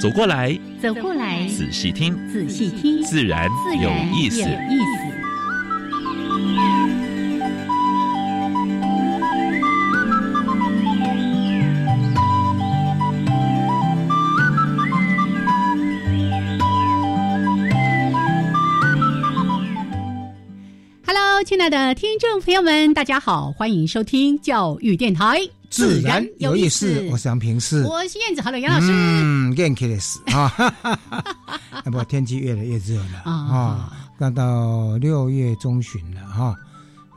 走过来，走过来，仔细听，仔细听，自然有意思。亲爱的听众朋友们，大家好，欢迎收听教育电台，自然有意思。我是杨平是，我是燕子好的杨老师。嗯，燕 k i s 啊，不，天气越来越热了啊，那到六月中旬了哈，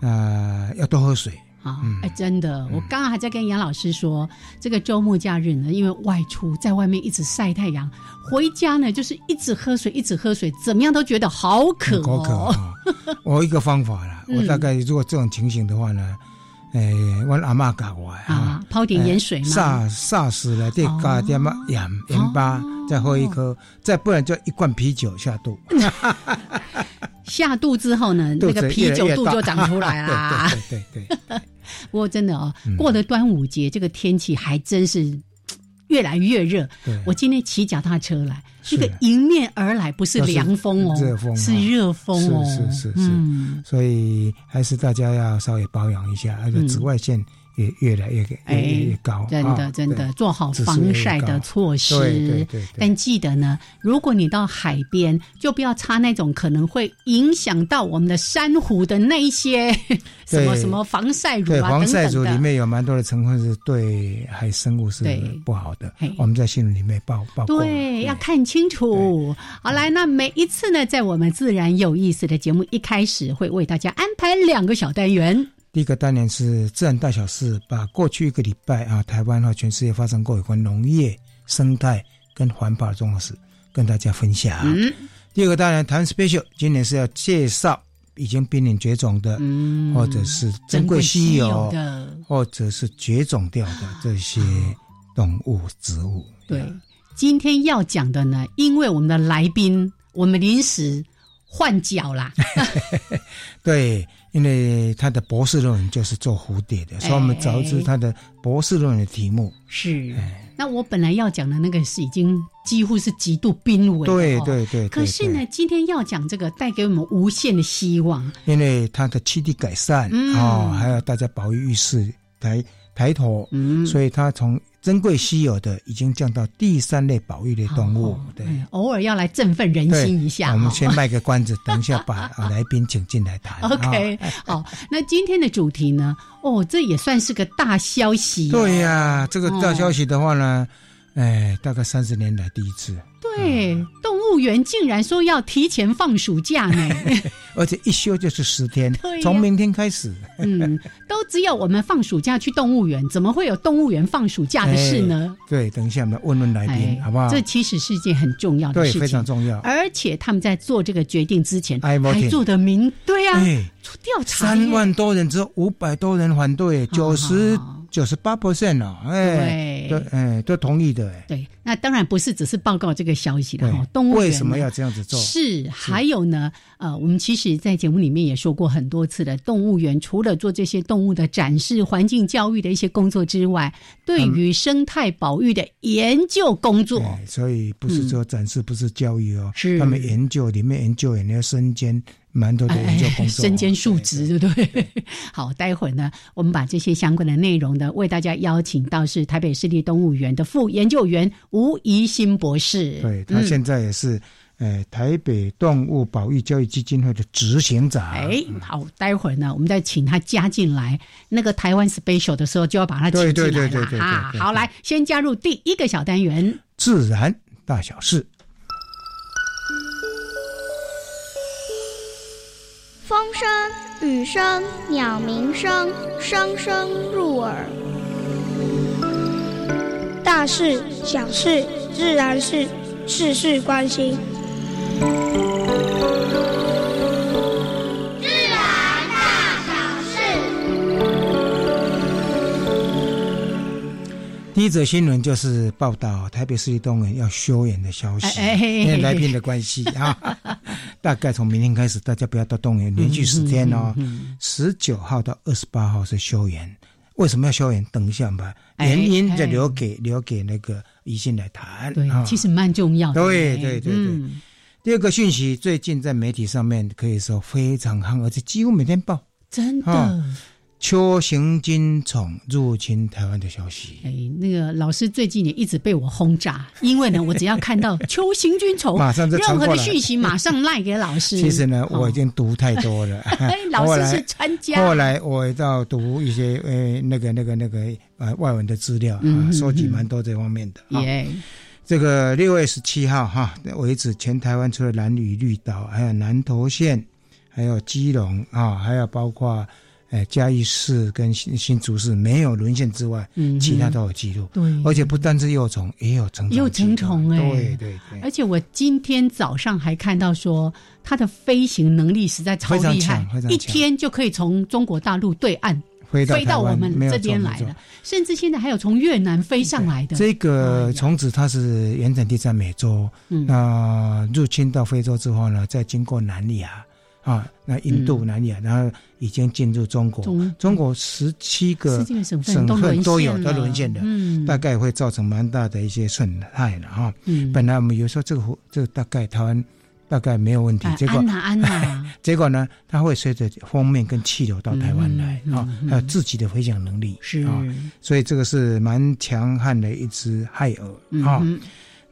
呃，要多喝水。啊，哎，真的，我刚刚还在跟杨老师说，这个周末假日呢，因为外出在外面一直晒太阳，回家呢就是一直喝水，一直喝水，怎么样都觉得好渴。哦。我一个方法啦，我大概如果这种情形的话呢，哎，我阿妈教我啊，泡点盐水嘛，煞煞死了，再加点嘛盐盐巴，再喝一颗，再不然就一罐啤酒下肚。下肚之后呢，那个啤酒肚就长出来 啦。对对对。不过真的哦，过了端午节，这个天气还真是越来越热。我今天骑脚踏车来，这个迎面而来不是凉风哦，热风是热风哦，是是是是。所以还是大家要稍微保养一下，那个紫外线。也越来越越越高，真的真的做好防晒的措施。对对对。但记得呢，如果你到海边，就不要擦那种可能会影响到我们的珊瑚的那一些 什么什么防晒乳啊防晒乳里面有蛮多的成分是对海生物是不好的。我们在新闻里面报报对，要看清楚。好，来，那每一次呢，在我们自然有意思的节目一开始，会为大家安排两个小单元。第一个单元是自然大小事，把过去一个礼拜啊，台湾和全世界发生过有关农业、生态跟环保的重要事，跟大家分享。嗯。第二个单元谈 special，今年是要介绍已经濒临绝种的，或者是珍贵稀有的，或者是绝种掉的这些动物、植物。对，今天要讲的呢，因为我们的来宾，我们临时换角啦。对。因为他的博士论文就是做蝴蝶的，所以我们找出他的博士论文的题目。是。那我本来要讲的那个是已经几乎是极度濒危，对对对。可是呢，今天要讲这个带给我们无限的希望，因为它的栖地改善啊，还有大家保育意识抬抬头，嗯所以它从。珍贵稀有的已经降到第三类保育类动物，对，偶尔要来振奋人心一下。我们先卖个关子，等一下把来宾请进来谈。OK，好，那今天的主题呢？哦，这也算是个大消息。对呀，这个大消息的话呢，哎，大概三十年来第一次。对，动物园竟然说要提前放暑假呢，而且一休就是十天，从明天开始。嗯，都只有我们放暑假去动物园，怎么会有动物园放暑假的事呢？对，等一下我们问问来宾，好不好？这其实是一件很重要的事情，非常重要。而且他们在做这个决定之前，还做的明，对啊，做调查，三万多人只有五百多人反对，九十。九十八 percent 哦，哎，都哎都同意的哎。对，那当然不是只是报告这个消息的哈。动物为什么要这样子做？是还有呢，呃，我们其实，在节目里面也说过很多次的，动物园除了做这些动物的展示、环境教育的一些工作之外，对于生态保育的研究工作，所以不是说展示，不是教育哦，是他们研究里面研究，也要身兼。蛮多的研究工作，身兼数职，对不对？好，待会儿呢，我们把这些相关的内容呢，为大家邀请到是台北市立动物园的副研究员吴怡新博士。对他现在也是，呃，台北动物保育教育基金会的执行长。哎，好，待会儿呢，我们再请他加进来。那个台湾 special 的时候，就要把他请进来了哈。好，来，先加入第一个小单元，自然大小事。风声、雨声、鸟鸣声，声声入耳。大事、小事、自然事，事事关心。自然大小事。第一则新闻就是报道台北市立动物园要休园的消息，因为来宾的关系啊，大概从明天开始，大家不要到动物园，连续十天哦，嗯十九号到二十八号是休园。为什么要休园？等一下吧，哎原因就哎留给留给那个宜兴来谈。对啊，其实蛮重要的。对对对对嗯第二个讯息，最近在媒体上面可以说非常夯，而且几乎每天报真的。啊秋行金虫入侵台湾的消息。哎，那个老师最近也一直被我轰炸，因为呢，我只要看到邱行军虫，马上任何的讯息马上赖给老师。其实呢，哦我已经读太多了。哎，老师是专家。后来我也到读一些呃那个那个那个呃外文的资料收集蛮多这方面的啊。耶，这个六月十七号哈为止，全台湾除了兰屿、绿岛，还有南投县，还有基隆啊，还有包括呃嘉义市跟新新竹市没有沦陷之外，嗯其他都有记录。对，而且不单是幼虫，也有成虫也有成虫哎对对对。而且我今天早上还看到说，它的飞行能力实在超厉害一天就可以从中国大陆对岸飞到飞到我们这边来了，甚至现在还有从越南飞上来的。这个虫子它是原产地在美洲，嗯那入侵到非洲之后呢，再经过南亚啊，那印度、嗯南亚，然后已经进入中国。中中国十七个省份都有陷了都沦陷的，嗯大概会造成蛮大的一些损害了哈。嗯本来我们有时候这个这个大概台湾大概没有问题哎，结果安娜安娜，结果呢，它会随着风面跟气流到台湾来啊有自己的飞翔能力是啊，所以这个是蛮强悍的一只害蛾啊。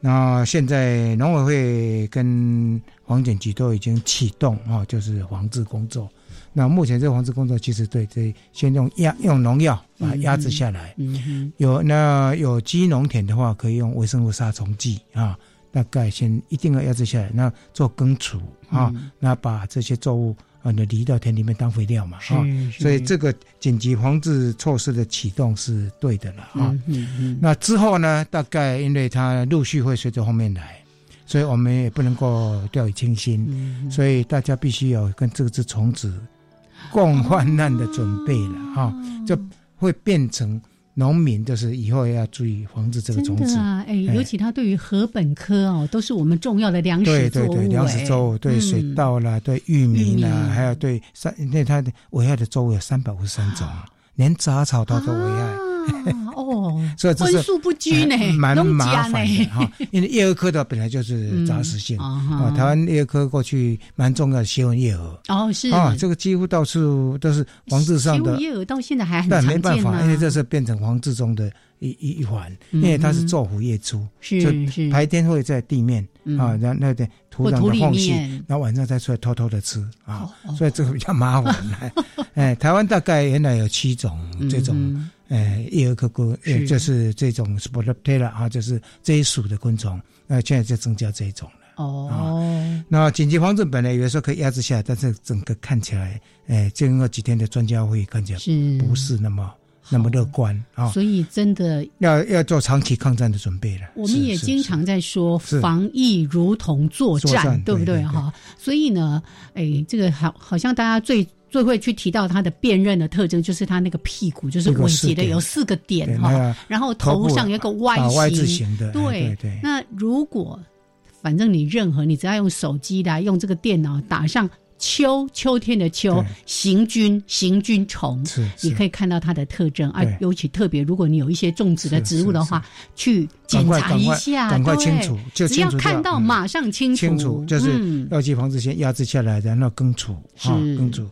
那现在农委会跟黄检局都已经启动啊，就是防治工作。那目前这个防治工作其实对这先用压用农药把它压制下来，嗯哼，有那有机农田的话，可以用微生物杀虫剂啊，大概先一定要压制下来，那做耕除啊，嗯。那把这些作物啊，那移到田里面当肥料嘛啊，是。所以这个紧急防治措施的启动是对的了啊。嗯嗯嗯，那之后呢，大概因为它陆续会随着后面来，所以我们也不能够掉以轻心，嗯所以大家必须要跟这只虫子共患难的准备了哈、哦就会变成农民就是以后要注意防治这个真虫子。的啊，哎，哎。尤其它对于禾本科哦，都是我们重要的粮食作物，对对，粮食哎作物，对水嗯稻啦，对玉米啦，米。还有对三，那它的危害的作物有三百五十三种，连杂草它都危害。啊哦，所以这是分数不均呢，哎蛮麻烦的哈，因为叶蛾科的本来就是杂食性嗯啊，啊台湾叶蛾科过去蛮重要的斜纹叶蛾哦是啊，这个几乎到处都是防治上的叶蛾到现在还很但没办法，因为这是变成防治中的一一一环，因为它是昼伏夜出，是就是。白天会在地面嗯。啊，然后那点土壤的缝隙，然后晚上再出来偷偷的吃啊所以这个比较麻烦。哎，台湾大概原来有七种这种。嗯呃，叶蛾科科，呃，是。就是这种 Sporoptera 啊，就是这一属的昆虫，那现在就增加这一种了。哦，那紧急防治本来有时候可以压制下来，但是整个看起来，呃，经过几天的专家会议看起来是。不是那么那么乐观啊，所以真的要要做长期抗战的准备了。我们也经常在说防疫如同作战，对不对？哈？所以呢，哎，这个好，好像大家最最会去提到它的辨认的特征，就是它那个屁股就是这个尾节的有四个点，哈那，然后头上有一个 Y 形的，哎对对。对，那如果反正你任何你只要用手机来用这个电脑打上秋秋天的秋行军行军虫，你可以看到它的特征。啊。尤其特别，如果你有一些种植的植物的话，去检查一下，赶快对。清除就只要看到嗯。马上清除，清楚，就是嗯。药剂防治先压制下来，然后耕除是。啊，耕除。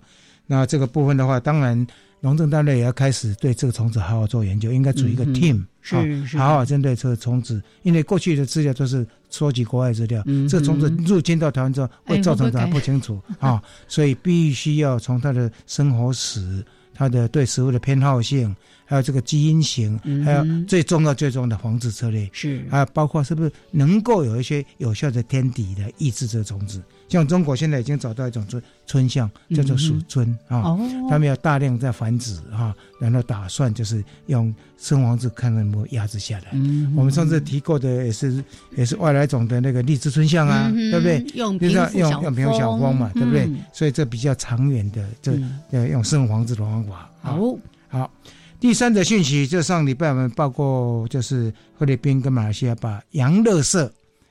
那这个部分的话，当然农政单位也要开始对这个虫子好好做研究，应该组一个 team，是啊是。好好针对这个虫子，因为过去的资料都是收集国外资料，嗯这个虫子入侵到台湾之后哎会造成会不清楚 啊，所以必须要从它的生活史、它的对食物的偏好性，还有这个基因型，嗯还有最重要最重要的防治策略，是。还有包括是不是能够有一些有效的天敌的抑制这个种子。像中国现在已经找到一种春春象，叫做鼠春啊，哦，他们要大量在繁殖啊，然后打算就是用生防治看能不能压制下来。嗯我们上次提过的也是也是外来种的那个荔枝春象啊，嗯对不对？用平用用平衡小蜂嘛，对不对？嗯。所以这比较长远的，这嗯。呃用生防治的方法。啊。好，好，第三则讯息，就上礼拜我们报过，就是菲律宾跟马来西亚把洋乐色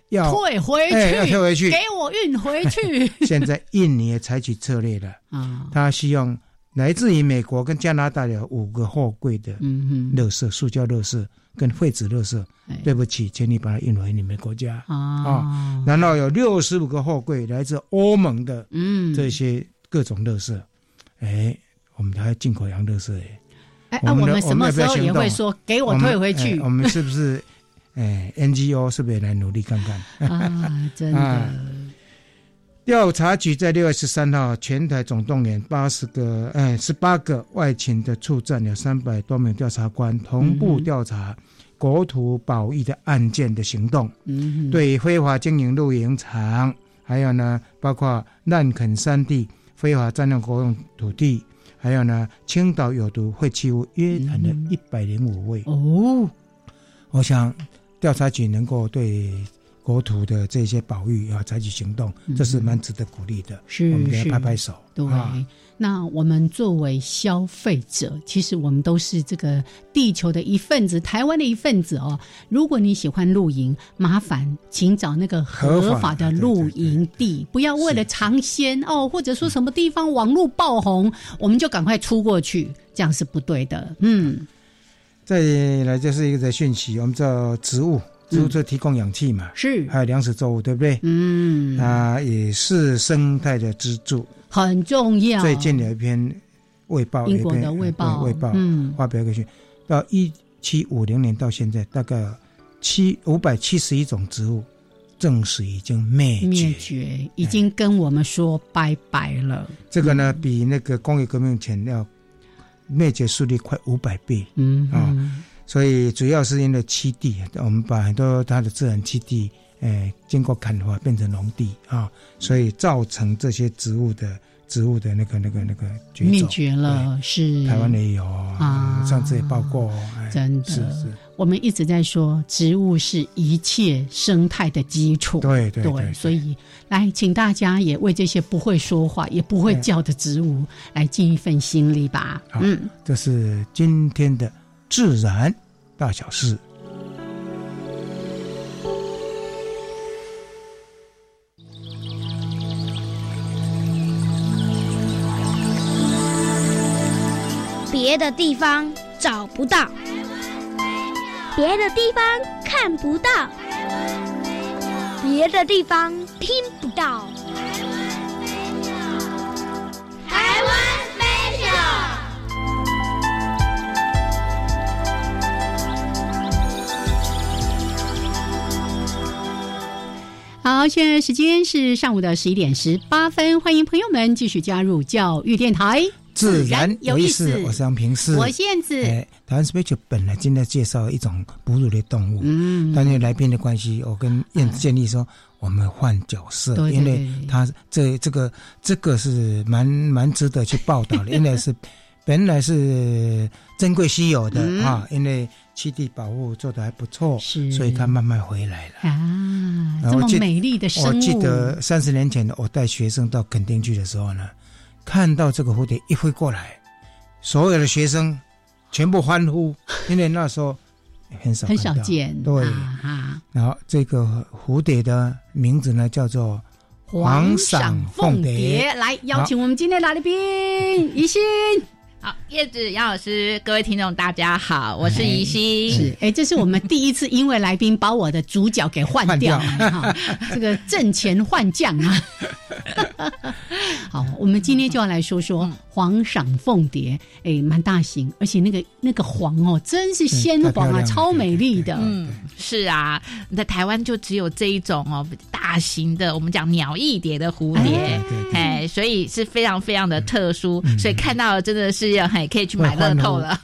要退回去，退回去。给，我运回去。现在印尼也采取策略了，啊！他希望来自于美国跟加拿大的五个货柜的嗯垃圾、塑胶垃圾跟废纸垃圾，哼，哎。对不起，请你把它运回你们国家。啊，然后有六十五个货柜来自欧盟的嗯，这些各种垃圾，哎，我们还进口洋垃圾哎。哎，那我我们什么时候也会说给我退回去哎我们是不是？哎，NGO 是不是也来努力看看？啊？真的啊，调查局在六月十三号全台总动员八十个，哎，十八个外勤的处站，有三百多名调查官同步调查国土保育的案件的行动，嗯，对非法经营露营场，还有呢，包括滥垦山地、非法占用国用土地，还有呢，青岛有毒废弃物约谈的一百零五位。哦，我想调查局能够对国土的这些保育啊采取行动，这是蛮值得鼓励的。是我们给是他拍拍手。对，啊那我们作为消费者，其实我们都是这个地球的一份子，台湾的一份子哦。如果你喜欢露营，麻烦请找那个合合法法的露对对营地，不要为了尝鲜哦，或者说什么地方网络爆红，我们就赶快出过去，这样是不对的。嗯，再来就是一个的讯息，我们知道植物，植物就提供氧气嘛，是，还有粮食作物，对不对？嗯，它也是生态的支柱。很重要。最近有一篇卫报，英国的卫报，对卫报嗯，发表一个讯，到一七五零年到现在，大概七五百七十一种植物，正式已经灭绝。灭绝已经跟我们说拜拜了。这个呢，比那个工业革命前要灭绝速率快五百倍。嗯啊嗯所以主要是因为栖地，我们把很多它的自然栖地，诶、经过砍伐变成农地啊，所以造成这些植物的植物的那个那个那个灭绝了，是。台湾也有啊上次也报过，哎真的。是是，我们一直在说，植物是一切生态的基础。对对对，所以来，请大家也为这些不会说话、也不会叫的植物来尽一份心力吧。嗯，这是今天的自然大小事。别的地方找不到，别的地方看不到，别的地方听不到。台湾飞鸟。好，现在时间是上午的十一点十八分，欢迎朋友们继续加入教育电台，自然有意思。思，我是杨平是。我是。燕子。哎，台湾 special 本来今天介绍一种哺乳类动物，嗯，但因为来宾的关系，我跟燕子建议说，我们换角色，对对因为对他这这个这个是蛮蛮值得去报道的，因为是本来是珍贵稀有的、嗯。啊，因为栖地保护做的还不错，是。所以它慢慢回来了。啊，这么美丽的生物，我记得三十年前我带学生到垦丁去的时候呢，看到这个蝴蝶一飞过来，所有的学生全部欢呼，因为那时候很少很少见，对，啊哈。然后这个蝴蝶的名字呢叫做黄赏赏凤凤蝶，来邀请我们今天来宾 宜心，好，叶子杨老师，各位听众大家好，我是宜心。是哎，这是我们第一次因为来宾把我的主角给换掉换了，哈，这个阵前换将啊。好，我们今天就要来说说黄赏凤蝶，哎，蛮大型，而且那个那个黄哦，真是鲜黄啊，超美丽的。嗯，是啊，在台湾就只有这一种哦，大型的，我们讲鸟翼蝶的蝴蝶，对对对哎，所以是非常非常的特殊，所以看到了真的是要还可以去买乐透了。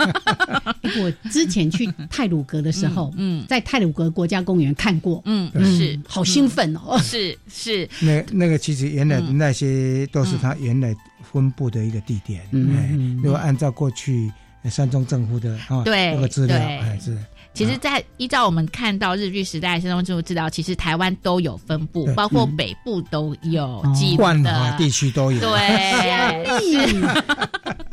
我之前去泰鲁阁的时候，嗯在泰鲁阁国家公园看过，嗯，嗯是。好兴奋哦。是是，那那个其实原来嗯。那些都是他原来分布的一个地点。哎嗯。嗯，如果按照过去呃山中政府的啊对那个资料，对。哎是其实，在依照我们看到日据时代山东政府资料，其实台湾都有分布，包括北部都有哦。记录万华的。地区都有。对，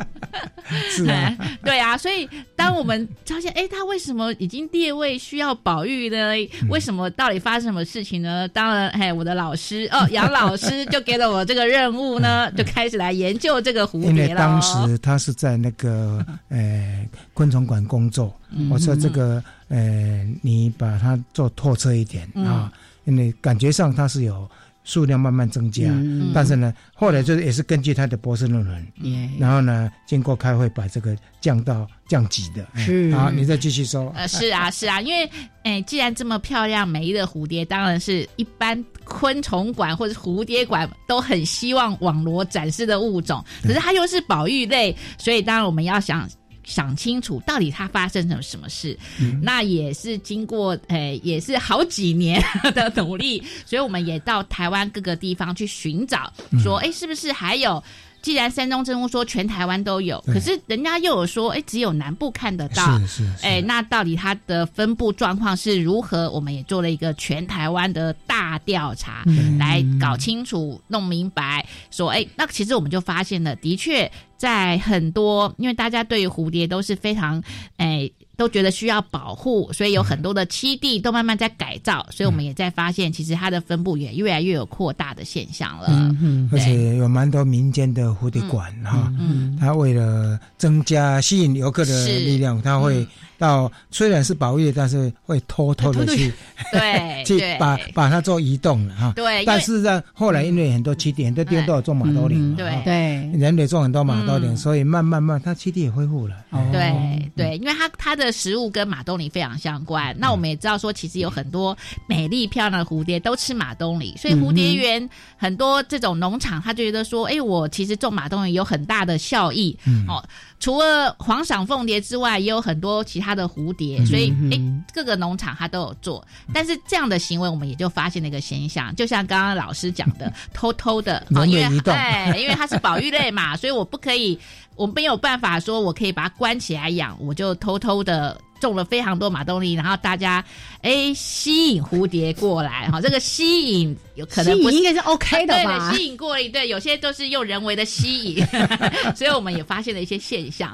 是啊，对啊，所以当我们发现，哎，他为什么已经列位需要保育呢？嗯为什么到底发生什么事情呢？当然，哎，我的老师哦，杨老师就给了我这个任务呢，就开始来研究这个蝴因为蝶了。当时他是在那个呃昆虫馆工作，嗯我说这个呃，你把它做透彻一点嗯啊，因为感觉上它是有数量慢慢增加，嗯但是呢，后来就是也是根据他的博士论文，耶然后呢，经过开会把这个降到降级的。哎是好，你再继续说。呃，是啊，是啊，因为哎，既然这么漂亮美丽的蝴蝶，当然是一般昆虫馆或者蝴蝶馆都很希望网罗展示的物种。可是它又是保育类，所以当然我们要想。想清楚到底它发生了什么事，那也是经过诶、也是好几年的努力，所以我们也到台湾各个地方去寻找，说诶、是不是还有？既然山东政务说全台湾都有，可是人家又有说，诶、只有南部看得到，是是是，哎，那到底它的分布状况是如何？我们也做了一个全台湾的大调查，嗯来搞清楚、弄明白。说，哎，那其实我们就发现了，的确在很多，因为大家对于蝴蝶都是非常，哎。都觉得需要保护，所以有很多的栖地都慢慢在改造，所以我们也在发现，其实它的分布也越来越有扩大的现象了。嗯嗯而且有蛮多民间的蝴蝶馆哈，嗯它为了增加吸引游客的力量，它会到虽然是保育，但是会偷偷的 去对去把把它做移动了哈。对，但是呢，后来因为很多基地，很多地方都有种马兜铃，对哈。对。人类种很多马兜铃，嗯。所以慢慢慢，它基地也恢复了。哦。对对，因为它它的食物跟马兜铃非常相关。那我们也知道说，其实有很多美丽漂亮的蝴蝶都吃马兜铃，所以蝴蝶园很多这种农场，他觉得说，哎，我其实种马兜铃有很大的效益。嗯。哦，除了黄赏凤蝶之外，也有很多其他的蝴蝶，嗯所以哎嗯，各个农场它都有做。但是这样的行为，我们也就发现了一个现象，就像刚刚老师讲的，偷偷的，哦因为人为移动哎，因为它是保育类嘛，所以我不可以，我没有办法说我可以把它关起来养，我就偷偷的。种了非常多马兜铃，然后大家哎吸引蝴蝶过来，哈，这个吸引有可能不吸引应该是 OK 的对吧对，？吸引过来，对，有些都是用人为的吸引，所以我们也发现了一些现象。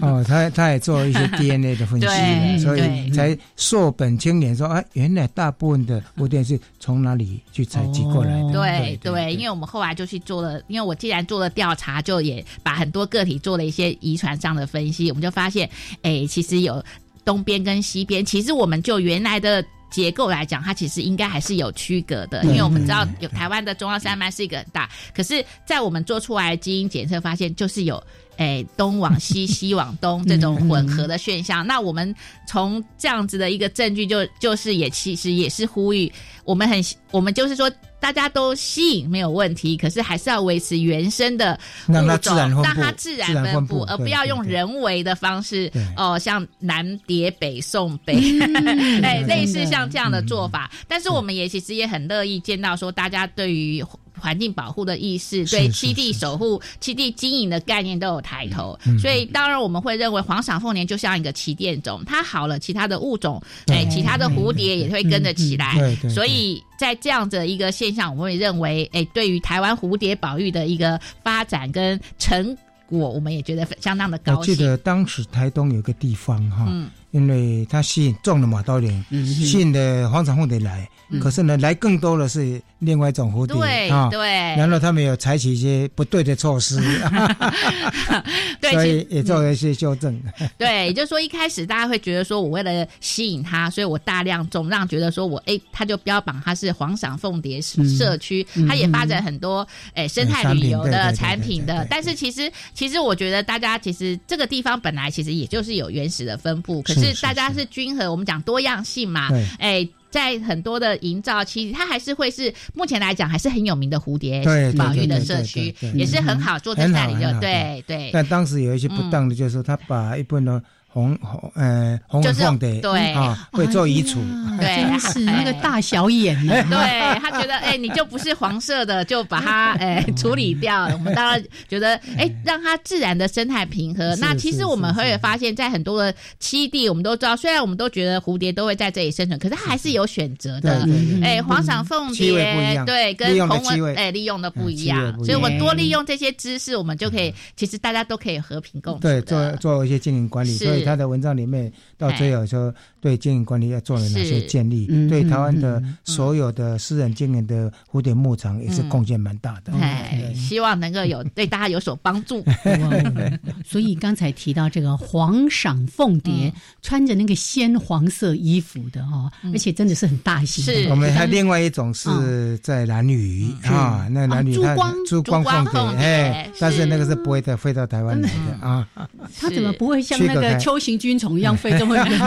哦，他他也做了一些 DNA 的分析，所以才溯本清源说，哎，原来大部分的蝴蝶是从哪里去采集过来的？哦对对，因为我们后来就去做了，因为我既然做了调查，就也把很多个体做了一些遗传上的分析，我们就发现，哎，其实有东边跟西边，其实我们就原来的。结构来讲，它其实应该还是有区隔的，因为我们知道有台湾的中央山脉是一个很大，可是，在我们做出来的基因检测发现，就是有诶东往西、西往东这种混合的现象。那我们从这样子的一个证据就，就是也其实也是呼吁我们很我们就是说。大家都吸引没有问题，可是还是要维持原生的物种，让它自然分布，而不要用人为的方式对哦，像南叠北送北，哎，类似像这样的做法。但是我们也其实也很乐意见到说，大家对于环境保护的意识，对栖地守护、栖地经营的概念都有抬头。嗯所以当然我们会认为黄赏凤年就像一个旗舰种，它好了，其他的物种，对哎，其他的蝴蝶也会跟着起来。所以在这样的一个现象，我们会认为，哎，对于台湾蝴蝶保育的一个发展跟成果，我们也觉得相当的高兴。记得当时台东有个地方哈，嗯，因为它吸引种了马刀铃，嗯吸引的黄长凤蝶来，可是呢，来更多的是另外一种蝴蝶对啊。对。然后他们有采取一些不对的措施，对，也做了一些修正。对，也就是说一开始大家会觉得说我为了吸引它，所以我大量种，让觉得说我哎，他就标榜他是黄赏凤蝶社区，他也发展很多哎生态旅游的产品的。但是其实其实我觉得大家其实这个地方本来其实也就是有原始的分布，可是是是大家是均衡，我们讲多样性嘛对，哎。在很多的营造，其实它还是会是目前来讲还是很有名的蝴蝶保育的社区也是很好做在很那里的，对对。但当时有一些不当的，就是说他把一部分的红红呃红就是文凤的对啊 会做移除，对真是那个大小眼呢。对他觉得，哎、你就不是黄色的，就把它哎、处理掉。我们当然觉得，哎、让它自然的生态平和。那其实我们是会发现，在很多的栖地，我们都知道，虽然我们都觉得蝴蝶都会在这里生存，可是它还是有选择的。哎，黄赏凤蝶，对，跟红纹哎利用的不一样，所以我们多利用这些知识，我们就可以，其实大家都可以和平共处对，做。做一些经营管理，是所以他的文章里面到最后说，对经营管理要做了哪些建立嗯，对台湾的嗯所有的私人经营的蝴蝶牧场也是贡献蛮大的。哎，希望能够有对大家有所帮助。所以刚才提到这个黄赏凤蝶，嗯。穿着那个鲜黄色衣服的哦，而且真的是很大型。是。我们还另外一种是在蓝屿啊，那蓝屿它啊珠光珠光凤蝶哎，但是是那个是。不会再飞到台湾来的啊。它怎么不会像那个秋行军虫一样飞这么远？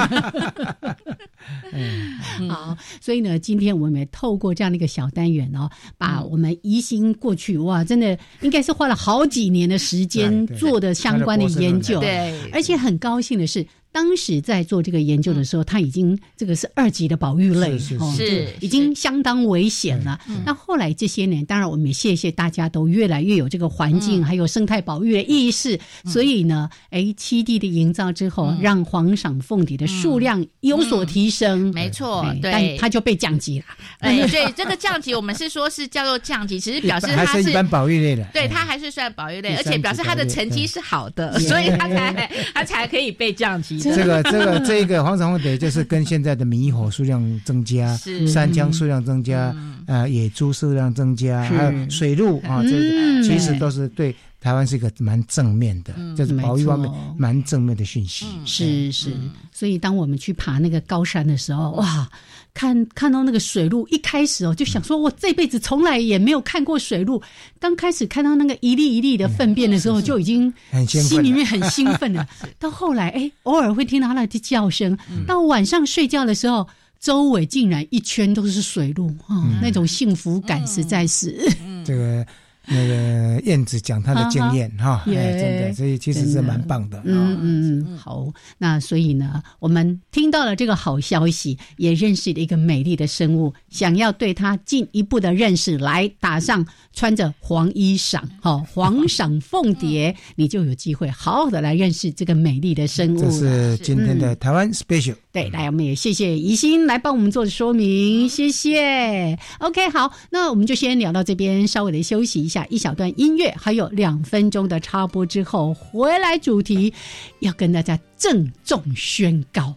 嗯。好，所以呢，今天我们也透过这样的一个小单元哦，把嗯。我们宜兴过去哇，真的应该是花了好几年的时间做的相关的研究，对，而且很高兴的是。当时在做这个研究的时候，它已经这个是二级的保育类，是是哦，是已经相当危险了。那后来这些年，当然我们也谢谢大家都越来越有这个环境还有生态保育的意识，所以呢，哎，七地的营造之后，让黄赏凤蝶的数量有所提升，没错哎，对。但它就被降级了。哎，对，这个降级我们是说是叫做降级，其实表示还它是是一般保育类的，对，哎它还是算保育类，而且表示它的成绩是好的，所以它才它才可以被降级的。这个这个这个黄长红蝶就是跟现在的猕猴数量增加，是。山羌数量增加，呃，野猪数量增加，还有水鹿啊，这嗯。其实都是对台湾是一个蛮正面的，就是保育方面蛮正面的讯息。是是，所以当我们去爬那个高山的时候，哇，看看到那个水路，一开始哦就想说，我这辈子从来也没有看过水路。刚开始看到那个一粒一粒的粪便的时候，就已经很心里面很兴奋了。到后来，哎，偶尔会听到它的叫声，到晚上睡觉的时候。周围竟然一圈都是水路啊、那种幸福感实在是、这个那个燕子讲她的经验哈，哎，耶真的，所以其实是蛮棒的。嗯嗯嗯，好。那所以呢，我们听到了这个好消息，也认识了一个美丽的生物，想要对它进一步的认识，来打上穿着黄衣裳，哈、黄裳凤蝶，你就有机会好好的来认识这个美丽的生物这。是今天的台湾 special。对，来，我们也谢谢宜心来帮我们做说明，谢谢。OK，好，那我们就先聊到这边，稍微的休息一下，一小段音乐，还有两分钟的插播之后，回来主题要跟大家郑重宣告。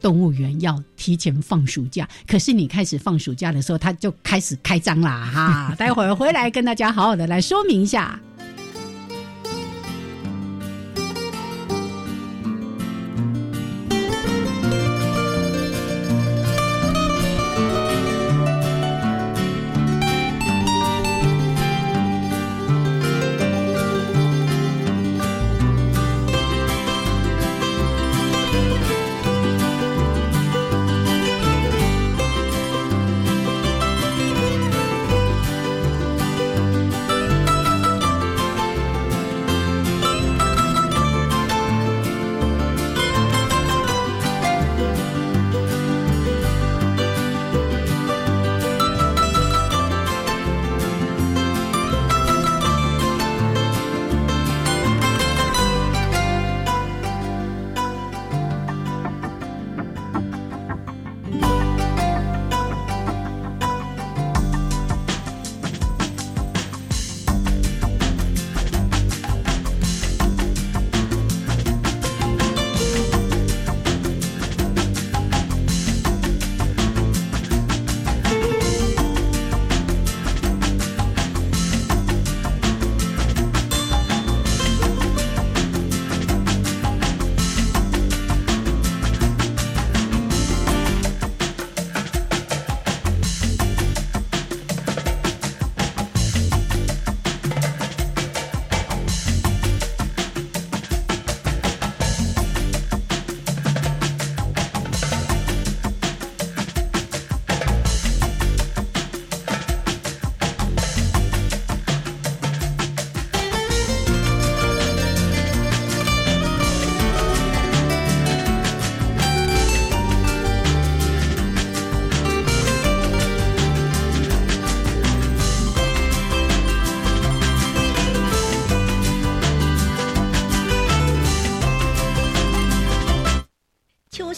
动物园要提前放暑假，可是你开始放暑假的时候，它就开始开张啦哈！待会儿回来跟大家好好的来说明一下。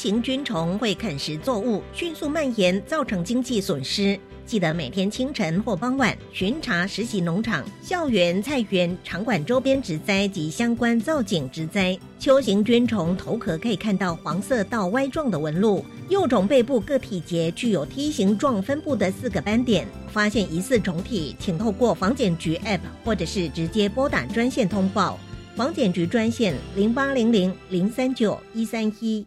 型菌虫会啃食作物，迅速蔓延，造成经济损失。记得每天清晨或傍晚巡查实习农场、校园、菜园、场馆周边植栽及相关造景植栽。秋形菌虫头壳可以看到黄色到 Y 状的纹路，幼种背部各体节具有梯形状分布的四个斑点。发现疑似虫体，请透过防检局 App 或者是直接拨打专线通报。防检局专线零八零零零三九一三一。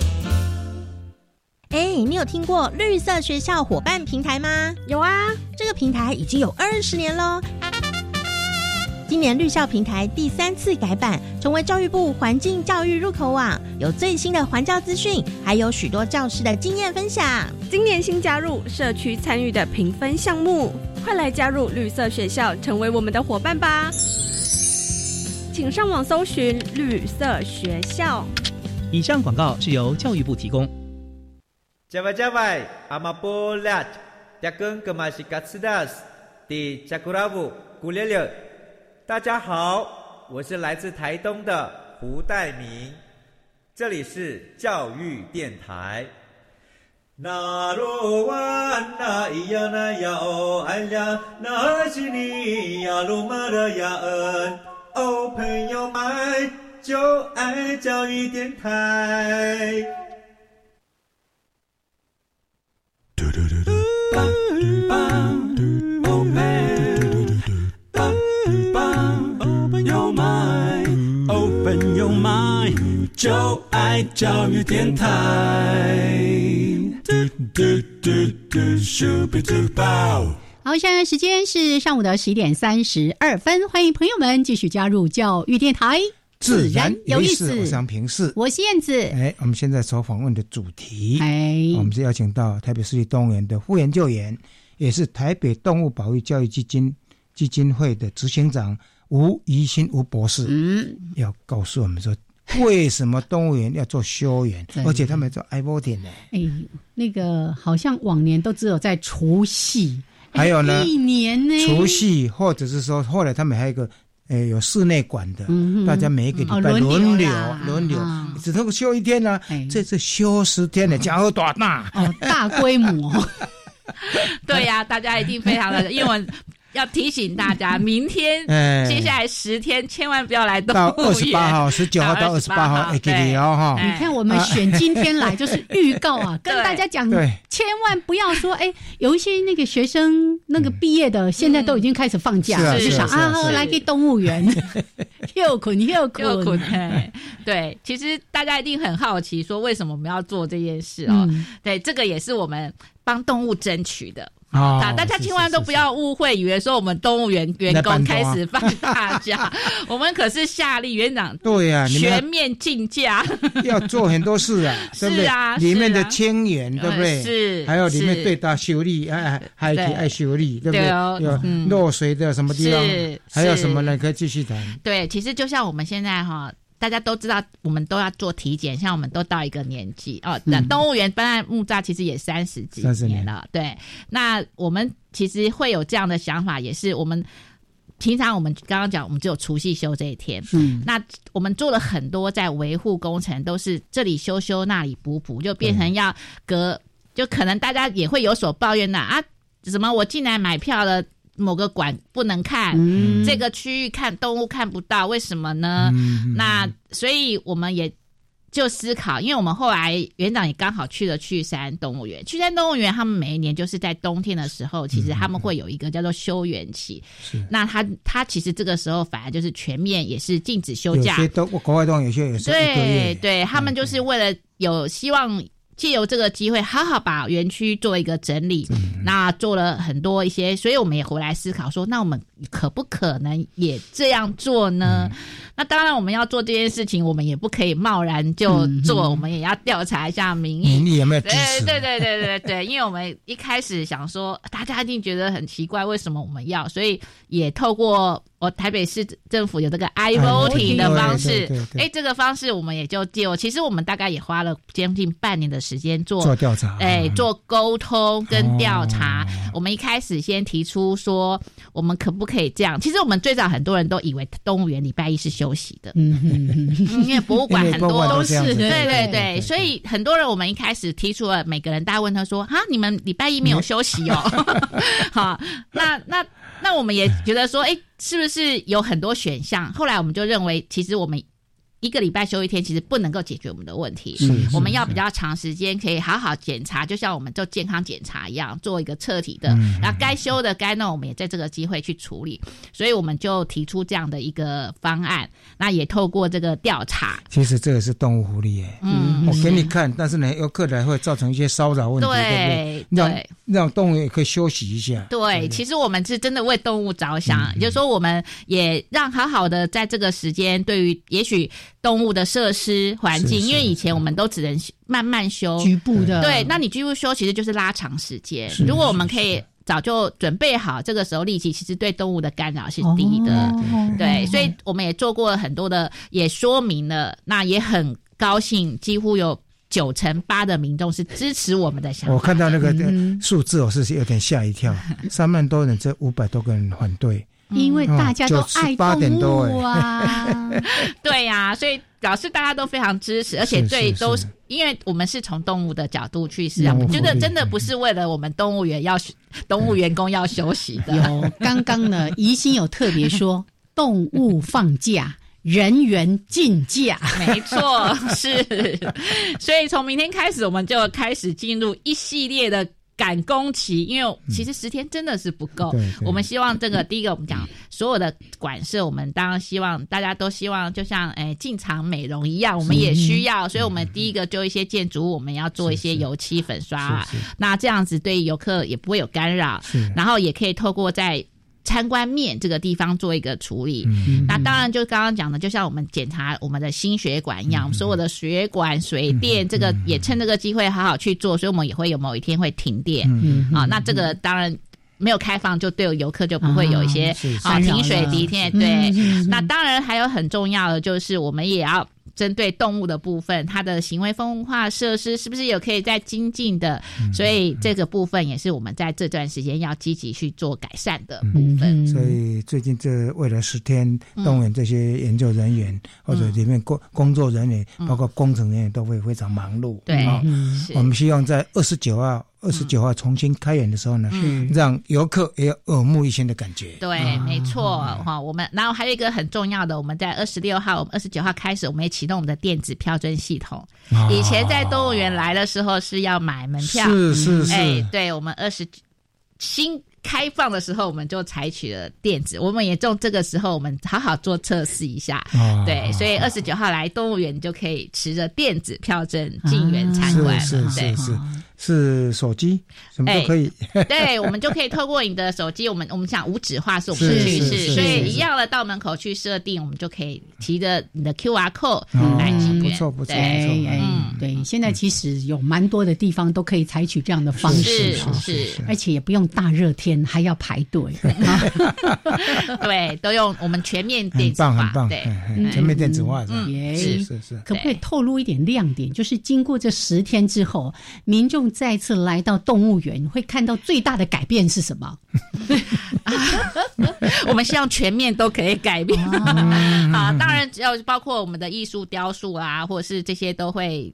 哎，你有听过绿色学校伙伴平台吗？有啊，这个平台已经有二十年喽。今年绿校平台第三次改版，成为教育部环境教育入口网，有最新的环教资讯，还有许多教师的经验分享。今年新加入社区参与的评分项目，快来加入绿色学校，成为我们的伙伴吧！请上网搜寻绿色学校。以上广告是由教育部提供。加外加外，阿玛波拉，扎根格玛西卡斯达斯，迪加古拉布古列列。大家好，我是来自台东的胡代明，这里是教育电台。那罗哇那咿呀那呀哦哎呀，那是你呀鲁玛的呀恩哦，朋友们就爱教育电台。教育电台。好，现在时间是上午的十一点三十二分，欢迎朋友们继续加入教育电台，自然有意思。我想平视，我是燕子。哎，我们现在所访问的主题，哎，我们是邀请到台北市立动物园的副研究员，也是台北动物保育教育基金基金会的执行长。吴怡新吴博士，嗯，要告诉我们说，为什么动物园要做休园，而且他们做爱波点呢？哎，那个好像往年都只有在除夕，还有呢，一年呢，除夕或者是说，后来他们还有一个，诶，有室内馆的，大家每一个礼拜轮流轮流，只能够休一天呢，这次休十天的，家伙多大？哦，大规模。对呀，大家一定非常的，因为。要提醒大家，明天接下来十天千万不要来动物园。到二十八号，十九号到二十八号，对哈。你看，我们选今天来就是预告啊，跟大家讲，千万不要说，哎，有一些那个学生那个毕业的，现在都已经开始放假，就想啊，来给动物园，又困又困又困。对，其实大家一定很好奇，说为什么我们要做这件事哦？对，这个也是我们帮动物争取的。啊！大家千万都不要误会，以为说我们动物园员工开始放大假，我们可是夏令园长对呀，全面竞价，要做很多事啊，对不对？里面的清园，对不对？是，还有里面对大修理，哎，还可以爱修理，对不对？有落水的什么地方？还有什么呢？可以继续谈。对，其实就像我们现在哈。大家都知道，我们都要做体检，像我们都到一个年纪哦。那动物园办案木栅其实也三十几年了，对。那我们其实会有这样的想法，也是我们平常我们刚刚讲，我们只有除夕休这一天。嗯。那我们做了很多在维护工程，都是这里修修，那里补补，就变成要隔，就可能大家也会有所抱怨呐啊，什么我进来买票了。某个馆不能看，这个区域看动物看不到，为什么呢？那所以我们也就思考，因为我们后来园长也刚好去了去山动物园。去山动物园，他们每一年就是在冬天的时候，其实他们会有一个叫做休园期。那他他其实这个时候反而就是全面也是禁止休假。有些都国外动物有些也是对对，他们就是为了有希望。借由这个机会，好好把园区做一个整理，那做了很多一些，所以我们也回来思考说，那我们可不可能也这样做呢？那当然，我们要做这件事情，我们也不可以贸然就做，我们也要调查一下民意，民意有没有支对持？对对对对对，因为我们一开始想说，大家一定觉得很奇怪，为什么我们要？所以也透过我台北市政府有这个 i voting 的方式哎，这个方式我们也就借。其实我们大概也花了将近半年的时间做做调查哎，嗯做沟通跟调查。哦我们一开始先提出说，我们可不可以这样？其实我们最早很多人都以为动物园礼拜一是休息的，嗯哼哼嗯因为博物馆很多都是对对对对对，所以很多人我们一开始提出了，每个人大家问他说：“哈，你们礼拜一没有休息哦？” 好，那那那我们也觉得说，哎，是不是有很多选项？后来我们就认为，其实我们。一个礼拜休一天，其实不能够解决我们的问题。是是我们要比较长时间，可以好好检查，就像我们做健康检查一样，做一个彻底的。嗯然后该修的、该弄，我们也在这个机会去处理。所以我们就提出这样的一个方案，那也透过这个调查，其实这个是动物福利耶。嗯我给你看，但是呢，游客来会造成一些骚扰问题，对不对对？让对让动物也可以休息一下。对，其实我们是真的为动物着想，也就是说，我们也让好好的在这个时间，对于也许动物的设施环境，是是因为以前我们都只能慢慢修局部的对，那你局部修其实就是拉长时间。如果我们可以。早就准备好，这个时候力气其实对动物的干扰是低的，哦对，所以我们也做过了很多的，也说明了，那也很高兴，几乎有九成八的民众是支持我们的想法。我看到那个数字，我是有点吓一跳，三万多人，这五百多个人反对。因为大家都哦爱动物啊，对呀、所以表示大家都非常支持，而且是是。对都是因为我们是从动物的角度去思考，动物福利觉得真的不是为了我们动物园要动物员工要休息的。有刚刚呢，宜兴有特别说，动物放假，人员竞价，没错，是，所以从明天开始，我们就开始进入一系列的赶工期，因为其实十天真的是不够。我们希望这个第一个，我们讲所有的馆舍，我们当然希望大家都希望，就像诶进场美容一样，我们也需要，所以我们第一个就一些建筑物，我们要做一些油漆粉刷，那这样子对游客也不会有干扰，然后也可以透过在。参观面这个地方做一个处理，嗯。那当然就刚刚讲的，就像我们检查我们的心血管一样，所有的血管、水电，这个也趁这个机会好好去做，所以我们也会有某一天会停电。嗯。啊。那这个当然。没有开放，就对游客就不会有一些啊。啊停水了停电。嗯。对那当然还有很重要的就是，我们也要针对动物的部分，它的行为风化设施是不是有可以再精进的？嗯所以这个部分也是我们在这段时间要积极去做改善的部嗯分。所以最近这未来十天，动物园这些研究人员或者里面工工作人员，包括工程人员都会非常忙碌。对我们希望在二十九号。二十九号重新开园的时候呢，嗯。让游客也有耳目一新的感觉。对，没错。哈。我们然后还有一个很重要的，我们在二十六号、我们二十九号开始，我们也启动我们的电子票证系统。啊。以前在动物园来的时候是要买门票，是是是。哎，对我们二十新开放的时候，我们就采取了电子，我们也用这个时候，我们好好做测试一下。啊。对，所以二十九号来动物园，你就可以持着电子票证进园参观。是是对是。是是手机什么都可以。对，我们就可以透过你的手机，我们我们想无纸化是我们的是所以一样的到门口去设定，我们就可以提着你的 QR code 哦来进园。不错不错对哎对，现在其实有蛮多的地方都可以采取这样的方式。是而且也不用大热天还要排队。对，都用我们全面电子化，很棒，对，全面电子化是是是。可不可以透露一点亮点？就是经过这十天之后，民众再次来到动物园，会看到最大的改变是什么？我们希望全面都可以改变啊，当然只要包括我们的艺术雕塑啊，或者是这些都会。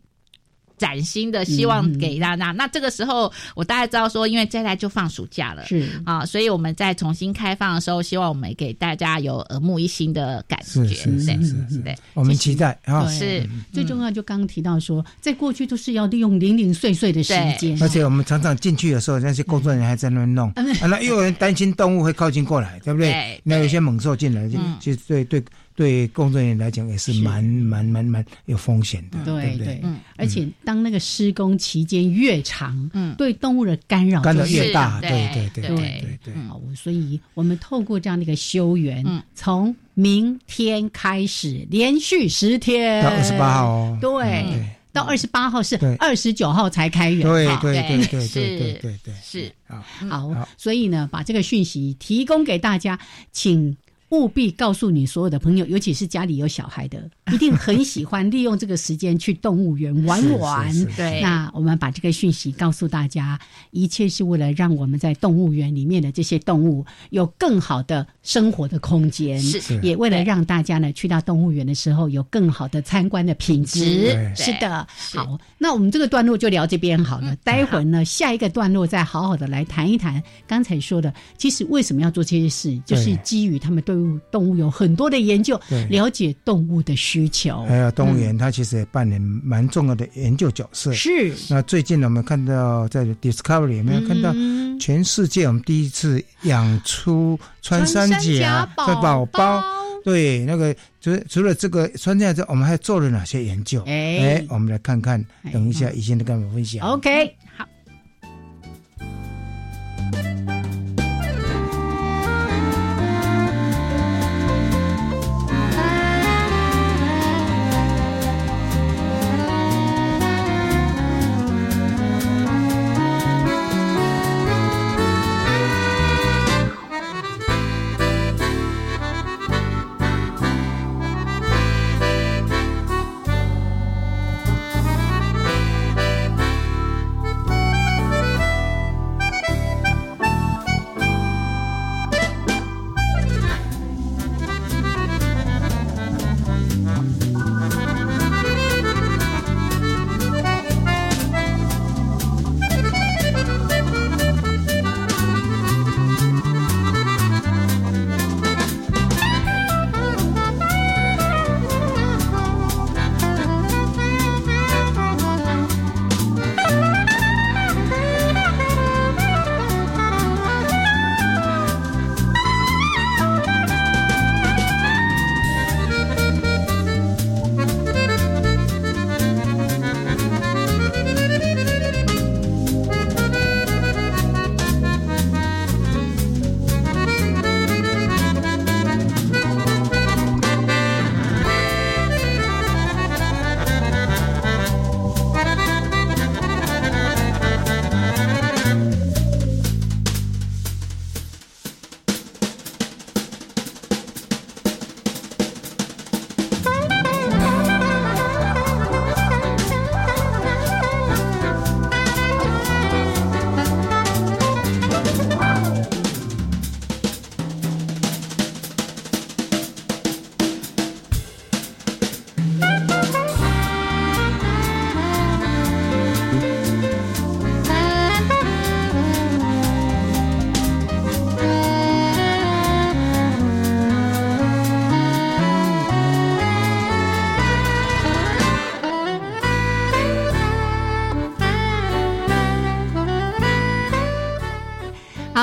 崭新的希望给大家。那这个时候，我大概知道说，因为接下来就放暑假了，是。啊，所以我们在重新开放的时候，希望我们给大家有耳目一新的感觉。是是是对是是。对，我们期待啊。对。是最重要，就刚刚提到说，在过去都是要利用零零碎碎的时间，而且我们常常进去的时候，那些工作人员还在那边弄，啊，那又有人担心动物会靠近过来，对不对？对？那有一些猛兽进来，就嗯。其实对对对工作人员来讲也是蛮蛮蛮蛮有风险的，对不对？对嗯，而且当那个施工期间越长，嗯。对动物的干扰干扰就越大，是对对对对对对对。好，所以我们透过这样的一个修园，嗯。从明天开始连续十天。到二十八号哦。对。对。到二十八号是对。二十九号才开园，哈。对对对对对是。对对。对，是。啊，好好，所以呢，把这个讯息提供给大家，请务必告诉你所有的朋友，尤其是家里有小孩的，一定很喜欢利用这个时间去动物园玩玩。对那我们把这个讯息告诉大家，一切是为了让我们在动物园里面的这些动物有更好的生活的空间，是是也为了让大家呢去到动物园的时候有更好的参观的品质。是的，好，那我们这个段落就聊这边好了。待会儿呢，下一个段落再好好的来谈一谈刚才说的，其实为什么要做这些事，就是基于他们对动物有很多的研究对，了解动物的需求。还有动物园，它其实也扮演蛮重要的研究角色。是那最近呢，我们看到在 Discovery 有没有看到嗯全世界我们第一次养出穿山甲的宝宝宝？对，那个除除了这个穿山甲我们还做了哪些研究？哎哎，我们来看看。等一下，以前的跟我们分享。OK，好。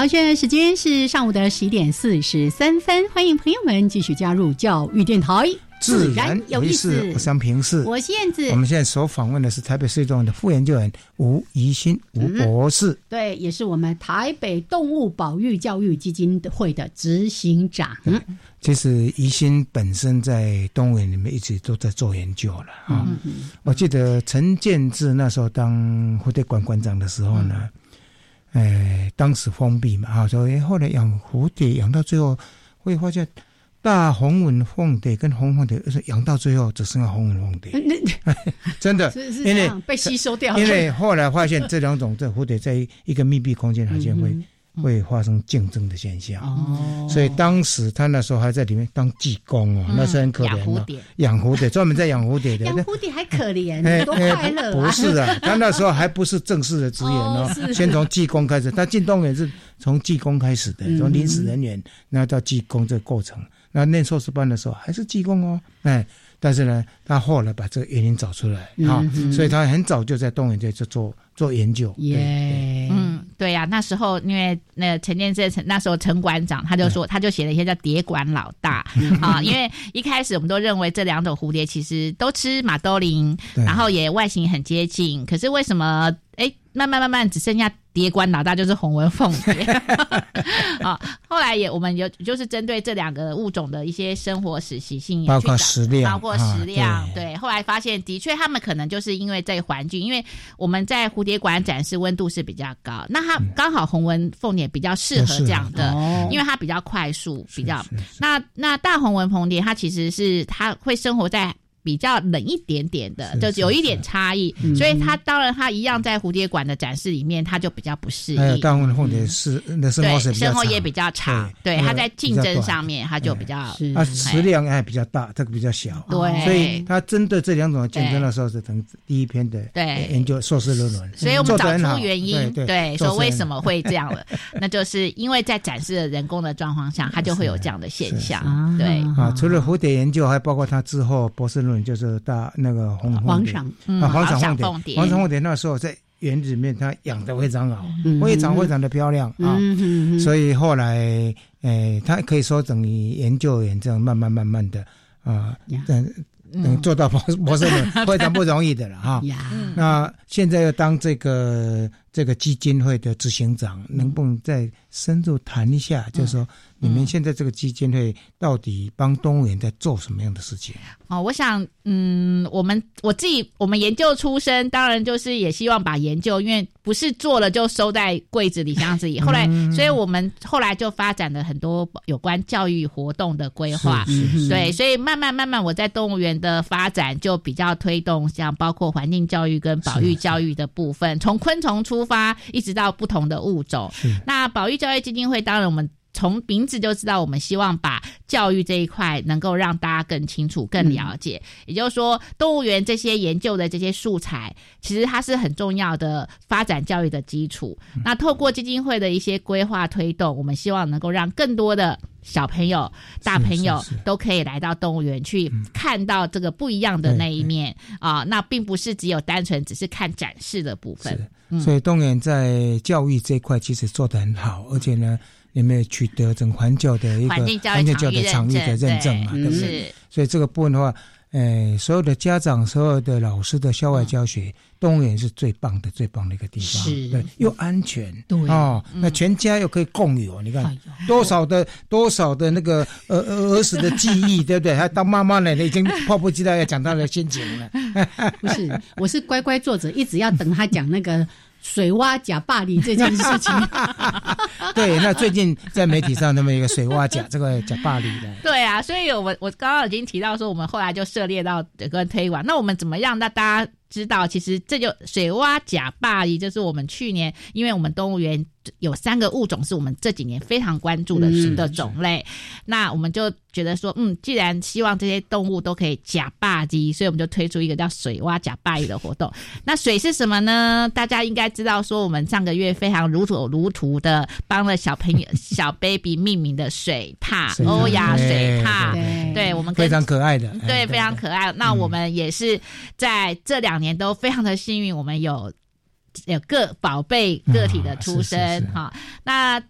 好，现在时间是上午的十一点四十三分，欢迎朋友们继续加入教育电台，自然有意思，我是平视，我是燕子。我们现在所访问的是台北市立动物的副研究员吴怡欣吴博士，对，也是我们台北动物保育教育基金会的执行长。其实怡欣本身在动物园里面一直都在做研究了啊。我记得陈建志那时候当蝴蝶馆馆长的时候呢。哎，当时封闭嘛，啊，所以后来养蝴蝶养到最后，会发现大红纹凤蝶跟红凤蝶养到最后只剩下红纹凤蝶，真的，因为被吸收掉了。因为后来发现这两种这蝴蝶在一个密闭空间，它就会。嗯会发生竞争的现象，哦，所以当时他那时候还在里面当技工哦，嗯、那是很可怜的。养蝴蝶，专门在养蝴蝶的。养蝴蝶还可怜，多快乐、啊！不是啊，他那时候还不是正式的职员哦，哦先从技工开始。他进动物园是从技工开始的，从临时人员，那到技工这个过程。那念硕士班的时候还是技工哦，哎。但是呢，他后来把这个原因找出来啊，嗯、所以他很早就在动物园就做做研究。对呀、啊，那时候因为那陈建志陈那时候陈馆长他就说，他就写了一些叫“蝶馆老大”啊，因为一开始我们都认为这两种蝴蝶其实都吃马兜铃，然后也外形很接近，可是为什么哎慢慢慢慢只剩下蝶馆老大就是红纹凤蝶啊。后来也我们有就是针对这两个物种的一些生活史习性也包括食量包括啊食量，对对。后来发现的确他们可能就是因为这个环境，因为我们在蝴蝶馆展示温度是比较高，那它刚好红纹凤蝶比较适合这样的，哦因为它比较快速，比较那那大红纹凤蝶它其实是它会生活在。比较冷一点点的，是就有一点差异，嗯。所以它当然它一样在蝴蝶馆的展示里面，它就比较不适应。大部分的凤蝶是那生活对，是比较长生活也比较长，对，那个它在竞争上面，它就比较啊，食量还比较大，这个比较小，对。所以它针对这两种竞争的时候是等第一篇的对。研究硕士论文，所以我们找出原因，对对，说为什么会这样了，那就是因为在展示的人工的状况下，它就会有这样的现象，对，啊，除了蝴蝶研究，还包括他之后博士论文就是大那个红黄赏嗯啊，黄黄赏凤赏凤蝶蝶，黄赏凤蝶那时候在园子里面，它养的非常好，嗯非常非常的漂亮啊所以后来，诶，他可以说等于研究员这样慢慢慢慢的啊，等等做到博 博士 非常不容易的了哈。那现在要当这个这个基金会的执行长，能不能再深入谈一下？就是说，你们现在这个基金会到底帮动物园在做什么样的事情？哦，我想，嗯，我们我自己，我们研究出身，当然就是也希望把研究，因为不是做了就收在柜子里箱子里。后来，嗯所以我们后来就发展了很多有关教育活动的规划。对，所以慢慢慢慢，我在动物园的发展就比较推动，像包括环境教育跟保育教育的部分，从昆虫出发，一直到不同的物种。那保育教育基金会，当然我们。从名字就知道，我们希望把教育这一块能够让大家更清楚、更了解。也就是说，动物园这些研究的这些素材，其实它是很重要的发展教育的基础。那透过基金会的一些规划推动，我们希望能够让更多的小朋友、大朋友都可以来到动物园去看到这个不一样的那一面啊、那并不是只有单纯只是看展示的部分。嗯所以动物园在教育这一块其实做得很好，而且呢，你们也取得整环教的一个环境教育的场域的认证嘛，对对不是对？所以这个部分的话，呃，所有的家长、所有的老师的校外教学，动物园是。最棒的、最棒的一个地方，是对，又安全，对。哦，嗯。那全家又可以共有，你看多少的多少的那个呃呃儿时的记忆，对不对？还当妈妈了，已经迫不及待要讲他的心情了。不是，我是乖乖坐着，一直要等他讲那个水蛙假霸凌这件事情。对，那最近在媒体上那么一个水蛙假，这个假霸凌的，对啊，所以我我刚刚已经提到说，我们后来就涉猎到整个推广。那我们怎么样让大家知道？其实这就水蛙假霸凌，就是我们去年，因为我们动物园有三个物种是我们这几年非常关注的嗯的种类，那我们就觉得说，嗯，既然希望这些动物都可以假霸鸡，所以我们就推出一个叫水蛙假霸鱼的活动。那水是什么呢？大家应该知道，说我们上个月非常如火如荼的帮了小朋友 小 baby 命名的水獭欧亚水对獭，对对我们非常可爱的，对，哎非常可爱。那我们也是在这两年都非常的幸运，我们有有个宝贝个体的出生哈。那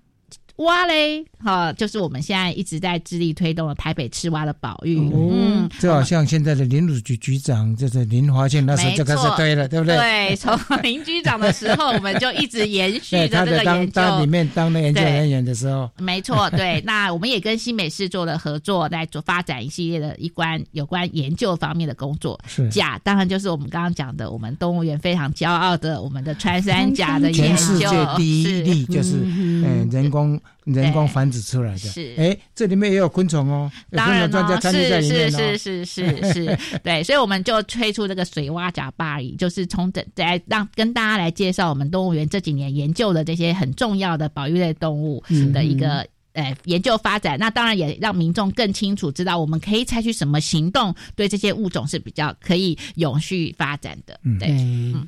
蛙嘞，哈，就是我们现在一直在致力推动的台北赤蛙的保育。嗯，就好像现在的林鲁局局长就是林华庆那时候就开始推了，对不对？对，从林局长的时候，我们就一直延续对，着这个研究。当里面当那研究人员的时候，没错，对。那我们也跟新美市做了合作，来做发展一系列的一关有关研究方面的工作。是甲当然就是我们刚刚讲的，我们动物园非常骄傲的我们的穿山甲的研全世究界第一例就是嗯人工人工繁殖出来的。是哎，这里面也有昆虫哦，当然专家参与在是里面哦。是是是是是，对，所以我们就推出这个水蛙甲霸夷，就是从整来让跟大家来介绍我们动物园这几年研究的这些很重要的保育类动物的一个。呃，研究发展，那当然也让民众更清楚知道我们可以采取什么行动，对这些物种是比较可以永续发展的。嗯对，嗯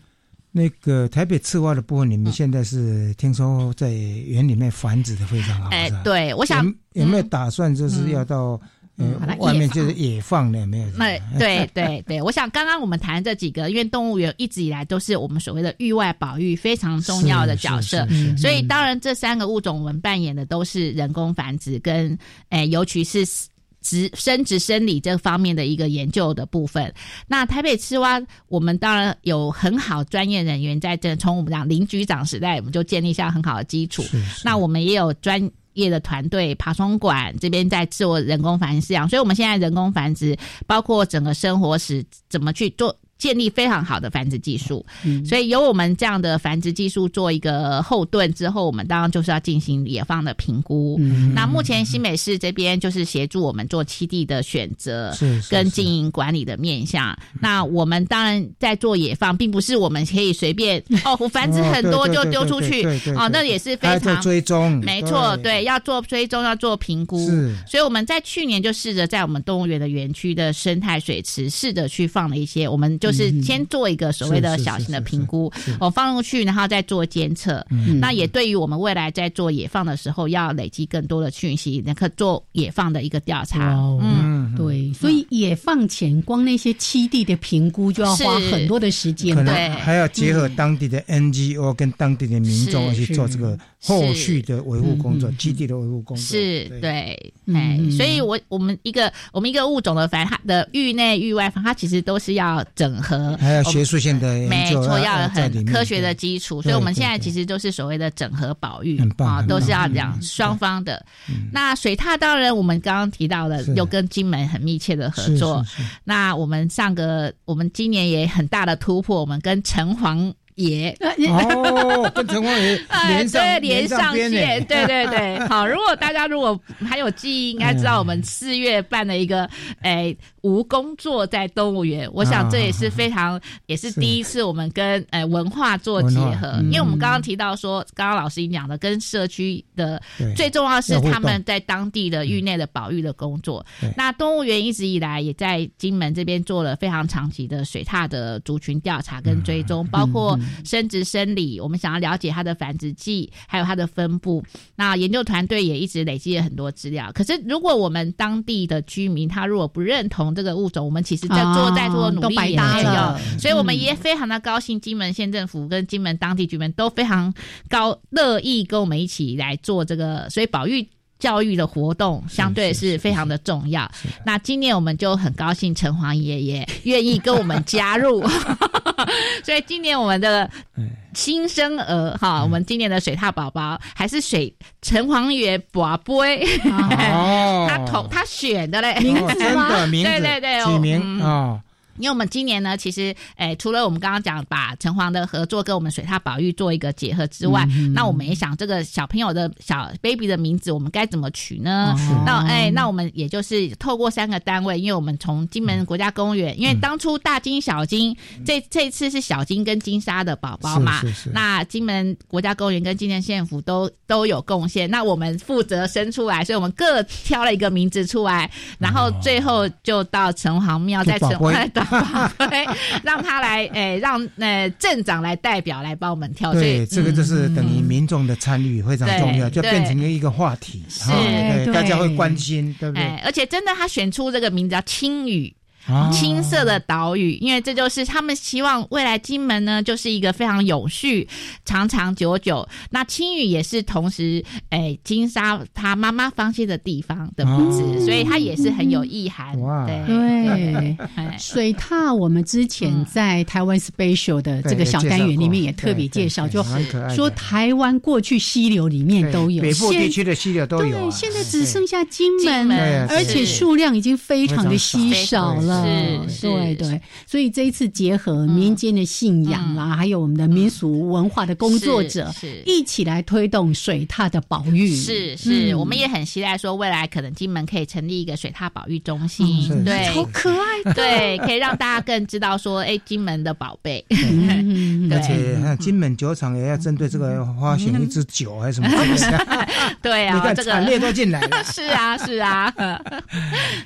那个台北赤蛙的部分，你们现在是听说在园里面繁殖的非常好，哎是对我想有有没有打算就是要到呃把它外面就是野放的有没有？那对对对，我想刚刚我们谈这几个，因为动物园一直以来都是我们所谓的域外保育非常重要的角色所以当然这三个物种我们扮演的都是人工繁殖跟，诶，尤其是。植生殖生理这方面的一个研究的部分。那台北吃蛙，我们当然有很好专业人员在这，从我们讲林局长时代，我们就建立下很好的基础。那我们也有专业的团队，爬虫馆这边在做人工繁殖饲养，所以我们现在人工繁殖，包括整个生活史怎么去做。建立非常好的繁殖技术，所以有我们这样的繁殖技术做一个后盾之后，我们当然就是要进行野放的评估。那目前新美市这边就是协助我们做栖地的选择跟经营管理的面向。那我们当然在做野放，并不是我们可以随便 哦繁殖很多就丢出去哦，那也是非常追踪，没错，对，要做追踪，要做评估。所以我们在去年就试着在我们动物园的园区的生态水池试着去放了一些我们。就是先做一个所谓的小型的评估，我放入去，然后再做监测。那也对于我们未来在做野放的时候，要累积更多的讯息，那可做野放的一个调查。嗯，对，所以野放前光那些栖地的评估就要花很多的时间，对，还要结合当地的 NGO 跟当地的民众去做这个后续的维护工作，基地的维护工作。是对，哎，所以我我们一个我们一个物种的繁，它的域内域外放，它其实都是要整。合。还有学术性的没错，要很科学的基础，所以我们现在其实都是所谓的整合保育啊，都是要讲双方的。那水踏当然，我们刚刚提到了，又跟金门很密切的合作。那我们上个，我们今年也很大的突破，我们跟城隍。爷。哦，跟城隍爷连上连上线，对对对，好。如果大家如果还有记忆，应该知道我们四月办了一个诶无工作在动物园，我想这也是非常也是第一次我们跟诶文化做结合，因为我们刚刚提到说，刚刚老师讲的跟社区的最重要是他们在当地的域内的保育的工作。那动物园一直以来也在金门这边做了非常长期的水獭的族群调查跟追踪，包括。生殖生理，我们想要了解它的繁殖季，还有它的分布。那研究团队也一直累积了很多资料。可是，如果我们当地的居民他如果不认同这个物种，我们其实在做再多努力也没有。所以，我们也非常的高兴，金门县政府跟金门当地居民都非常高乐意跟我们一起来做这个。所以，保育。教育的活动相对是非常的重要。那今年我们就很高兴，城隍爷爷愿意跟我们加入，所以今年我们的新生儿哈，我们今年的水獭宝宝还是水城隍爷宝贝，他同他选的嘞，名字吗？对对对，起名啊。因为我们今年呢，其实诶，除了我们刚刚讲把城隍的合作跟我们水獭保育做一个结合之外，那我们也想这个小朋友的小 baby 的名字我们该怎么取呢？那哎，那我们也就是透过三个单位，因为我们从金门国家公园，因为当初大金小金这这次是小金跟金沙的宝宝嘛，那金门国家公园跟金门县府都都有贡献，那我们负责生出来，所以我们各挑了一个名字出来，然后最后就到城隍庙在城隍 让他来，诶，让呃镇长来代表来帮我们挑。对，这个就是等于民众的参与非常重要，就变成了一个话题，是，大家会关心，对不对？而且真的，他选出这个名字叫青雨。青色的岛屿，因为这就是他们希望未来金门呢，就是一个非常永续、长长久久。那青屿也是同时，哎，金沙他妈妈放弃的地方的名字，所以它也是很有意涵。对，水獭我们之前在台湾 special 的这个小单元里面也特别介绍，就说台湾过去溪流里面都有，北部地区的溪流都有，对现在只剩下金门，而且数量已经非常的稀少了。是，对对，所以这一次结合民间的信仰啦，还有我们的民俗文化的工作者，一起来推动水獭的保育。是是，我们也很期待说，未来可能金门可以成立一个水獭保育中心，对，好可爱，对，可以让大家更知道说，哎，金门的宝贝。而且金门酒厂也要针对这个发行一支酒还是什么？对啊，这个产业都进来了。是啊，是啊，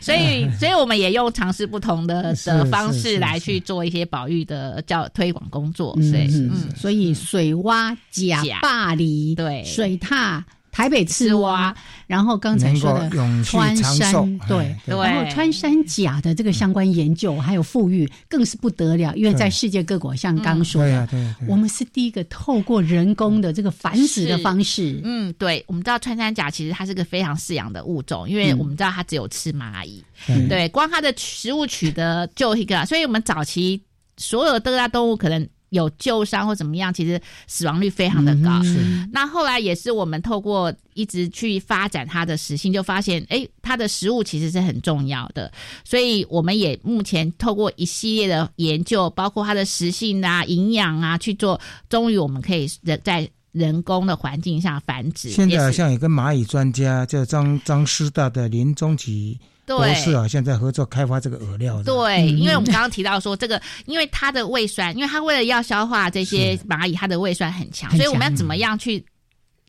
所以，所以我们也用尝试不。不同的的方式来去做一些保育的叫推广工作，对，嗯，所以水洼、假、坝篱、对。水獭。台北刺蛙，然后刚才说的穿山，对然后穿山甲的这个相关研究还有富裕更是不得了，因为在世界各国，像刚刚说的我们是第一个透过人工的这个繁殖的方式，嗯，对，我们知道穿山甲其实它是个非常饲养的物种，因为嗯。我们知道它只有吃蚂蚁，嗯对，光它的食物取得就一个，所以我们早期所有的各大动物可能有旧伤或怎么样，其实死亡率非常的高。嗯那后来也是我们透过一直去发展它的食性，就发现，哎，它的食物其实是很重要的。所以我们也目前透过一系列的研究，包括它的食性啊、营养啊去做，终于我们可以人在人工的环境下繁殖。现在好像有个蚂蚁专家叫张张师大的林宗奇博士，对好像在合作开发这个饵料。对，因为我们嗯刚刚提到说这个，因为它的胃酸，因为它为了要消化这些蚂蚁，它的胃酸很强，所以我们要怎么样去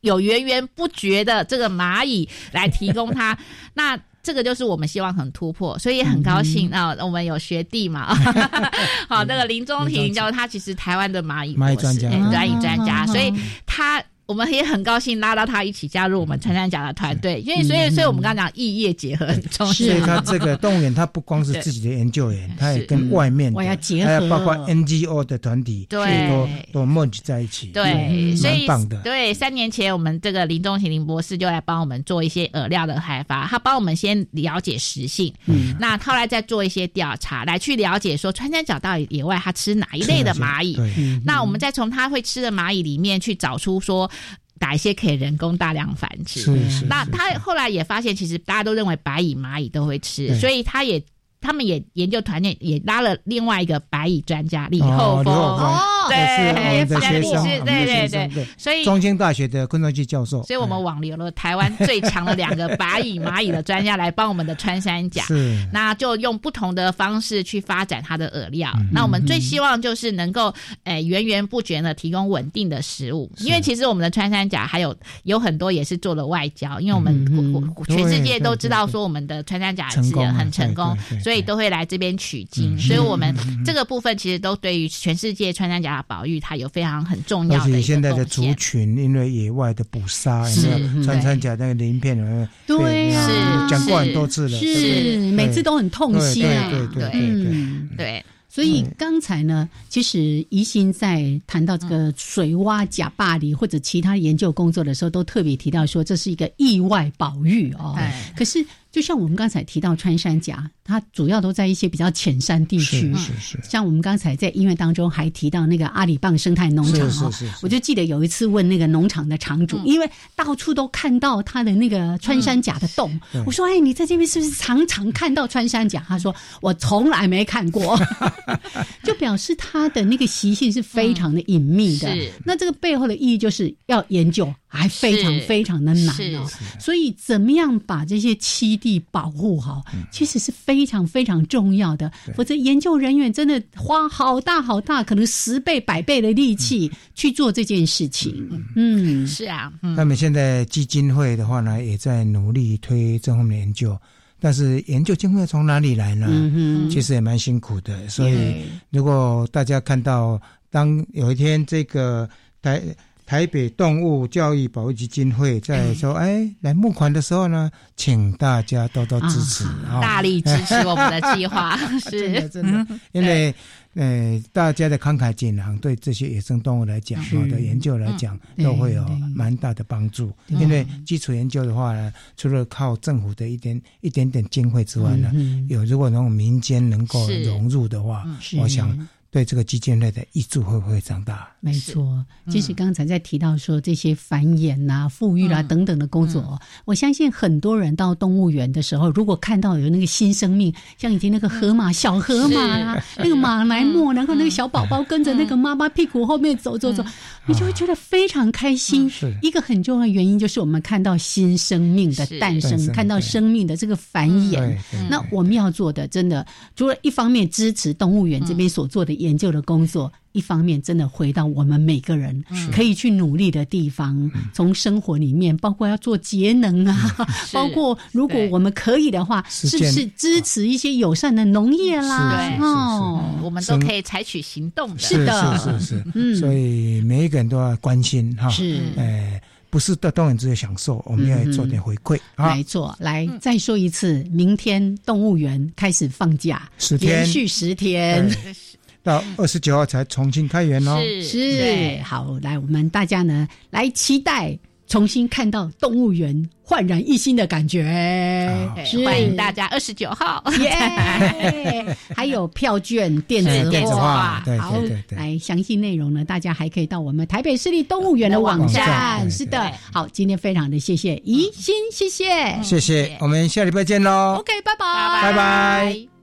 有源源不绝的这个蚂蚁来提供它？那这个就是我们希望很突破，所以也很高兴啊、我们有学弟嘛，好，那个林中庭教他其实台湾的蚂蚁蚂蚁专家。哎蚂蚁专家，啊所以他。我们也很高兴拉到他一起加入我们穿山甲的团队，因为所以嗯所以我们刚刚讲异业结合很重要。所以他这个动物园，他不光是自己的研究员，他也跟外面的，我要结合。还有包括 NGO 的团体，对。都都 merge 在一起，对，嗯所以蛮棒的。对，三年前我们这个林中庭林博士就来帮我们做一些饵料的开发，他帮我们先了解食性，嗯。那后来再做一些调查，来去了解说穿山甲到底野外它吃哪一类的蚂蚁，那我们再从它会吃的蚂蚁里面去找出说哪一些可以人工大量繁殖。是是。那是他后来也发现，其实大家都认为白蚁、蚂蚁都会吃，所以他也他们也研究团队也拉了另外一个白蚁专家李哦厚峰。哦对也是我们的学生，对对，对对，所以中兴大学的昆仲基教授，所以我们网留了台湾最强的两个白蚁、蚂蚁的专家来帮我们的穿山甲。是那就用不同的方式去发展它的饵料。嗯那我们最希望就是能够，诶、源源不绝的提供稳定的食物。因为其实我们的穿山甲还有有很多也是做了外交，因为我们、嗯我我全世界都知道说我们的穿山甲是很成功对对，对所以都会来这边取经。嗯。所以我们这个部分其实都对于全世界穿山甲的保育，它有非常很重要而且现在的族。群，因为野外的捕杀，有是。穿山甲那个鳞片，对呀是讲过很多次了，是每次都很痛心啊，对对对对所以刚才呢，其实宜兴在谈到这个水蛙、甲坝里或者其他研究工作的时候，都特别提到说这是一个意外保育哦。哎可是，就像我们刚才提到穿山甲，它主要都在一些比较浅山地区是。是是，像我们刚才在音乐当中还提到那个阿里棒生态农场哦是是是是，我就记得有一次问那个农场的场主，因为到处都看到他的那个穿山甲的洞，对我说：“哎，你在这边是不是常常看到穿山甲？”他说：“我从来没看过。”就表示它的那个习性是非常的隐秘的。是那这个背后的意义就是要研究，还非常非常的难是哦。所以，怎么样把这些栖地保护好，其实是非常非常重要的。否则，研究人员真的花好大好大，可能十倍、百倍的力气去做这件事情。嗯，是啊，那么现在基金会的话呢，也在努力推这方面研究，但是研究经费从哪里来呢？嗯其实也蛮辛苦的。所以，如果大家看到，当有一天这个台台北动物教育保育基金会在说，哎，来募款的时候呢，请大家多多支持啊，大力支持我们的计划，真 的是真的，因为呃，大家的慷慨解囊对这些野生动物来讲，是我的研究来讲，嗯。都会有蛮大的帮助。因为基础研究的话呢，除了靠政府的一点一点点经费之外呢，嗯有如果那种民间能够融入的话，我想对这个基金类的益处会不会长大。没错，其实刚才在提到说这些繁衍呐、富裕啦、嗯等等的工作哦，我相信很多人到动物园的时候，如果看到有那个新生命，像以前那个河马、小河马啦，那个马来貘，然后那个小宝宝跟着那个妈妈屁股后面走走走，你就会觉得非常开心。是一个很重要的原因就是我们看到新生命的诞生，看到生命的这个繁衍。那我们要做的，真的除了一方面支持动物园这边所做的研究的工作，一方面真的回到我们每个人可以去努力的地方，从生活里面，包括要做节能啊，包括如果我们可以的话，是不是支持一些友善的农业啦？是是是哦，我们都可以采取行动的。是的。是是是，嗯。所以每一个人都要关心哈。是。哎，不是的动物园只有享受，我们要做点回馈啊。没错，来再说一次，明天动物园开始放假，十天。连续十天。到二十九号才重新开园哦。是好，来我们大家呢来期待重新看到动物园焕然一新的感觉。对欢迎大家二十九号，耶！还有票券电子电子化好对对，对来详细内容呢，大家还可以到我们台北市立动物园的网网站。是的，好，今天非常的谢谢宜心，谢谢，谢谢，我们下礼拜见喽。OK，拜拜，拜拜。